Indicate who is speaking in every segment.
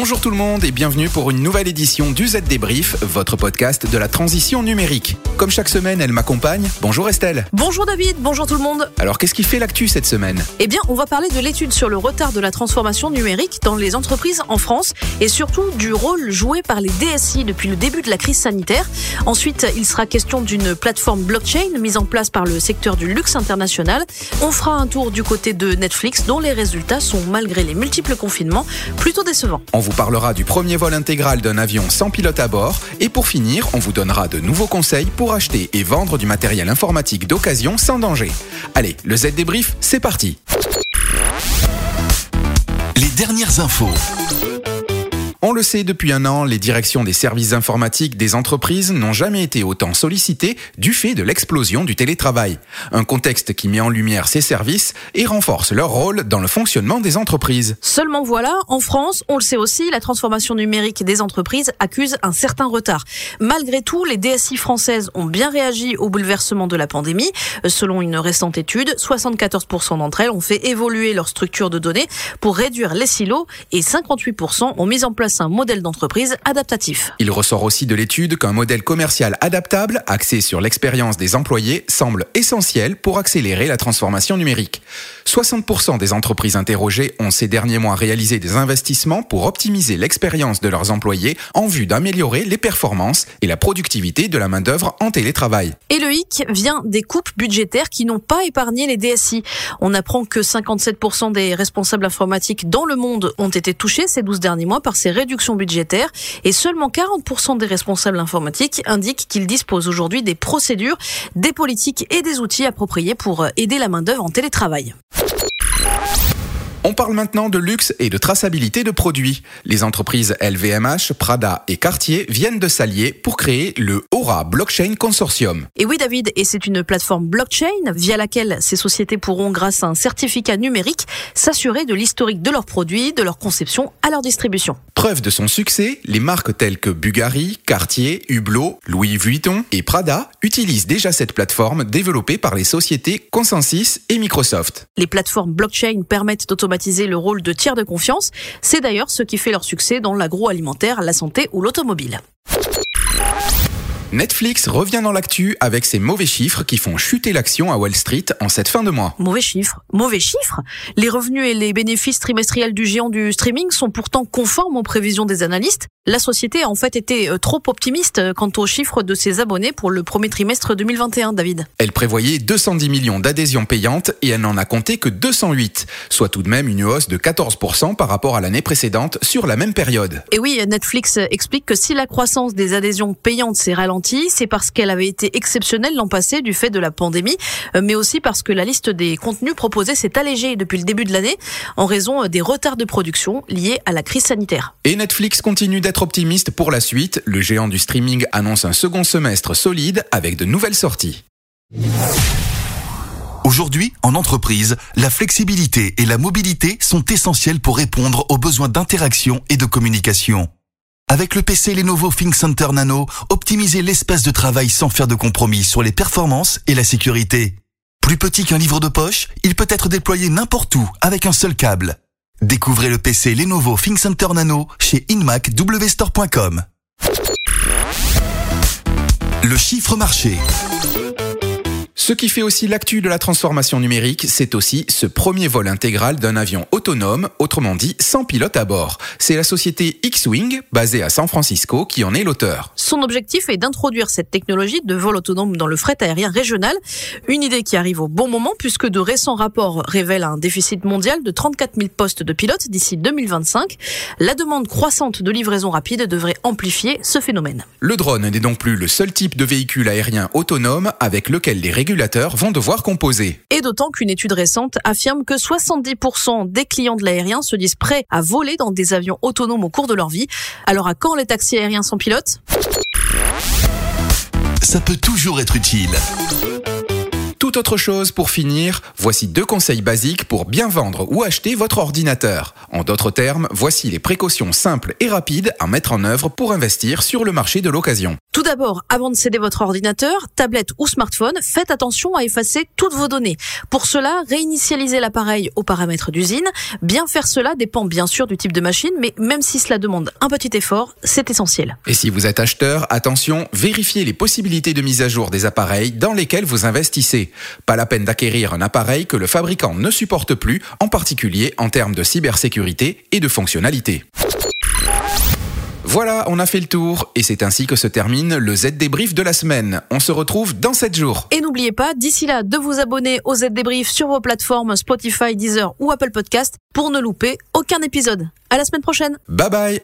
Speaker 1: Bonjour tout le monde et bienvenue pour une nouvelle édition du Z Débrief, votre podcast de la transition numérique. Comme chaque semaine, elle m'accompagne. Bonjour Estelle.
Speaker 2: Bonjour David, bonjour tout le monde.
Speaker 1: Alors qu'est-ce qui fait l'actu cette semaine?
Speaker 2: Eh bien, on va parler de l'étude sur le retard de la transformation numérique dans les entreprises en France et surtout du rôle joué par les DSI depuis le début de la crise sanitaire. Ensuite, il sera question d'une plateforme blockchain mise en place par le secteur du luxe international. On fera un tour du côté de Netflix dont les résultats sont malgré les multiples confinements plutôt décevants.
Speaker 1: On vous parlera du premier vol intégral d'un avion sans pilote à bord. Et pour finir, on vous donnera de nouveaux conseils pour acheter et vendre du matériel informatique d'occasion sans danger. Allez, le Z débrief, c'est parti.
Speaker 3: Les dernières infos.
Speaker 1: On le sait depuis un an, les directions des services informatiques des entreprises n'ont jamais été autant sollicitées du fait de l'explosion du télétravail. Un contexte qui met en lumière ces services et renforce leur rôle dans le fonctionnement des entreprises.
Speaker 2: Seulement voilà, en France, on le sait aussi, la transformation numérique des entreprises accuse un certain retard. Malgré tout, les DSI françaises ont bien réagi au bouleversement de la pandémie. Selon une récente étude, 74% d'entre elles ont fait évoluer leur structure de données pour réduire les silos et 58% ont mis en place un modèle d'entreprise adaptatif.
Speaker 1: Il ressort aussi de l'étude qu'un modèle commercial adaptable, axé sur l'expérience des employés, semble essentiel pour accélérer la transformation numérique. 60% des entreprises interrogées ont ces derniers mois réalisé des investissements pour optimiser l'expérience de leurs employés en vue d'améliorer les performances et la productivité de la main-d'œuvre en télétravail.
Speaker 2: Et le hic vient des coupes budgétaires qui n'ont pas épargné les DSI. On apprend que 57% des responsables informatiques dans le monde ont été touchés ces 12 derniers mois par ces réductions budgétaires et seulement 40% des responsables informatiques indiquent qu'ils disposent aujourd'hui des procédures, des politiques et des outils appropriés pour aider la main-d'œuvre en télétravail.
Speaker 1: On parle maintenant de luxe et de traçabilité de produits. Les entreprises LVMH, Prada et Cartier viennent de s'allier pour créer le Aura Blockchain Consortium.
Speaker 2: Et oui David, et c'est une plateforme blockchain via laquelle ces sociétés pourront, grâce à un certificat numérique, s'assurer de l'historique de leurs produits, de leur conception à leur distribution.
Speaker 1: Preuve de son succès, les marques telles que Bulgari, Cartier, Hublot, Louis Vuitton et Prada utilisent déjà cette plateforme développée par les sociétés Consensus et Microsoft.
Speaker 2: Les plateformes blockchain permettent d'automatiser le rôle de tiers de confiance. C'est d'ailleurs ce qui fait leur succès dans l'agroalimentaire, la santé ou l'automobile.
Speaker 1: Netflix revient dans l'actu avec ses mauvais chiffres qui font chuter l'action à Wall Street en cette fin de mois.
Speaker 2: Mauvais chiffres Mauvais chiffres Les revenus et les bénéfices trimestriels du géant du streaming sont pourtant conformes aux prévisions des analystes. La société a en fait été euh, trop optimiste euh, quant aux chiffres de ses abonnés pour le premier trimestre 2021, David.
Speaker 1: Elle prévoyait 210 millions d'adhésions payantes et elle n'en a compté que 208, soit tout de même une hausse de 14% par rapport à l'année précédente sur la même période.
Speaker 2: Et oui, Netflix explique que si la croissance des adhésions payantes s'est ralentie, c'est parce qu'elle avait été exceptionnelle l'an passé du fait de la pandémie, euh, mais aussi parce que la liste des contenus proposés s'est allégée depuis le début de l'année en raison des retards de production liés à la crise sanitaire.
Speaker 1: Et Netflix continue d'être optimiste pour la suite. Le géant du streaming annonce un second semestre solide avec de nouvelles sorties.
Speaker 3: Aujourd'hui, en entreprise, la flexibilité et la mobilité sont essentielles pour répondre aux besoins d'interaction et de communication. Avec le PC Lenovo ThinkCenter Nano, optimisez l'espace de travail sans faire de compromis sur les performances et la sécurité. Plus petit qu'un livre de poche, il peut être déployé n'importe où avec un seul câble. Découvrez le PC Lenovo ThinkCenter Nano chez inmacwstore.com. Le chiffre marché.
Speaker 1: Ce qui fait aussi l'actu de la transformation numérique, c'est aussi ce premier vol intégral d'un avion autonome, autrement dit sans pilote à bord. C'est la société X-Wing, basée à San Francisco, qui en est l'auteur.
Speaker 2: Son objectif est d'introduire cette technologie de vol autonome dans le fret aérien régional, une idée qui arrive au bon moment puisque de récents rapports révèlent un déficit mondial de 34 000 postes de pilotes d'ici 2025. La demande croissante de livraison rapide devrait amplifier ce phénomène.
Speaker 1: Le drone n'est donc plus le seul type de véhicule aérien autonome avec lequel les régulateurs vont devoir composer.
Speaker 2: Et d'autant qu'une étude récente affirme que 70% des clients de l'aérien se disent prêts à voler dans des avions autonomes au cours de leur vie. Alors à quand les taxis aériens sans pilote
Speaker 3: Ça peut toujours être utile.
Speaker 1: Tout autre chose pour finir, voici deux conseils basiques pour bien vendre ou acheter votre ordinateur. En d'autres termes, voici les précautions simples et rapides à mettre en œuvre pour investir sur le marché de l'occasion.
Speaker 2: D'abord, avant de céder votre ordinateur, tablette ou smartphone, faites attention à effacer toutes vos données. Pour cela, réinitialisez l'appareil aux paramètres d'usine. Bien faire cela dépend bien sûr du type de machine, mais même si cela demande un petit effort, c'est essentiel.
Speaker 1: Et si vous êtes acheteur, attention, vérifiez les possibilités de mise à jour des appareils dans lesquels vous investissez. Pas la peine d'acquérir un appareil que le fabricant ne supporte plus, en particulier en termes de cybersécurité et de fonctionnalité. Voilà, on a fait le tour et c'est ainsi que se termine le Z débrief de la semaine. On se retrouve dans 7 jours.
Speaker 2: Et n'oubliez pas, d'ici là, de vous abonner au Z débrief sur vos plateformes Spotify, Deezer ou Apple Podcast pour ne louper aucun épisode. À la semaine prochaine.
Speaker 1: Bye bye.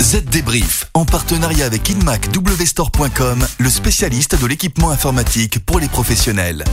Speaker 3: Z Débrief, en partenariat avec InmacWstore.com, le spécialiste de l'équipement informatique pour les professionnels.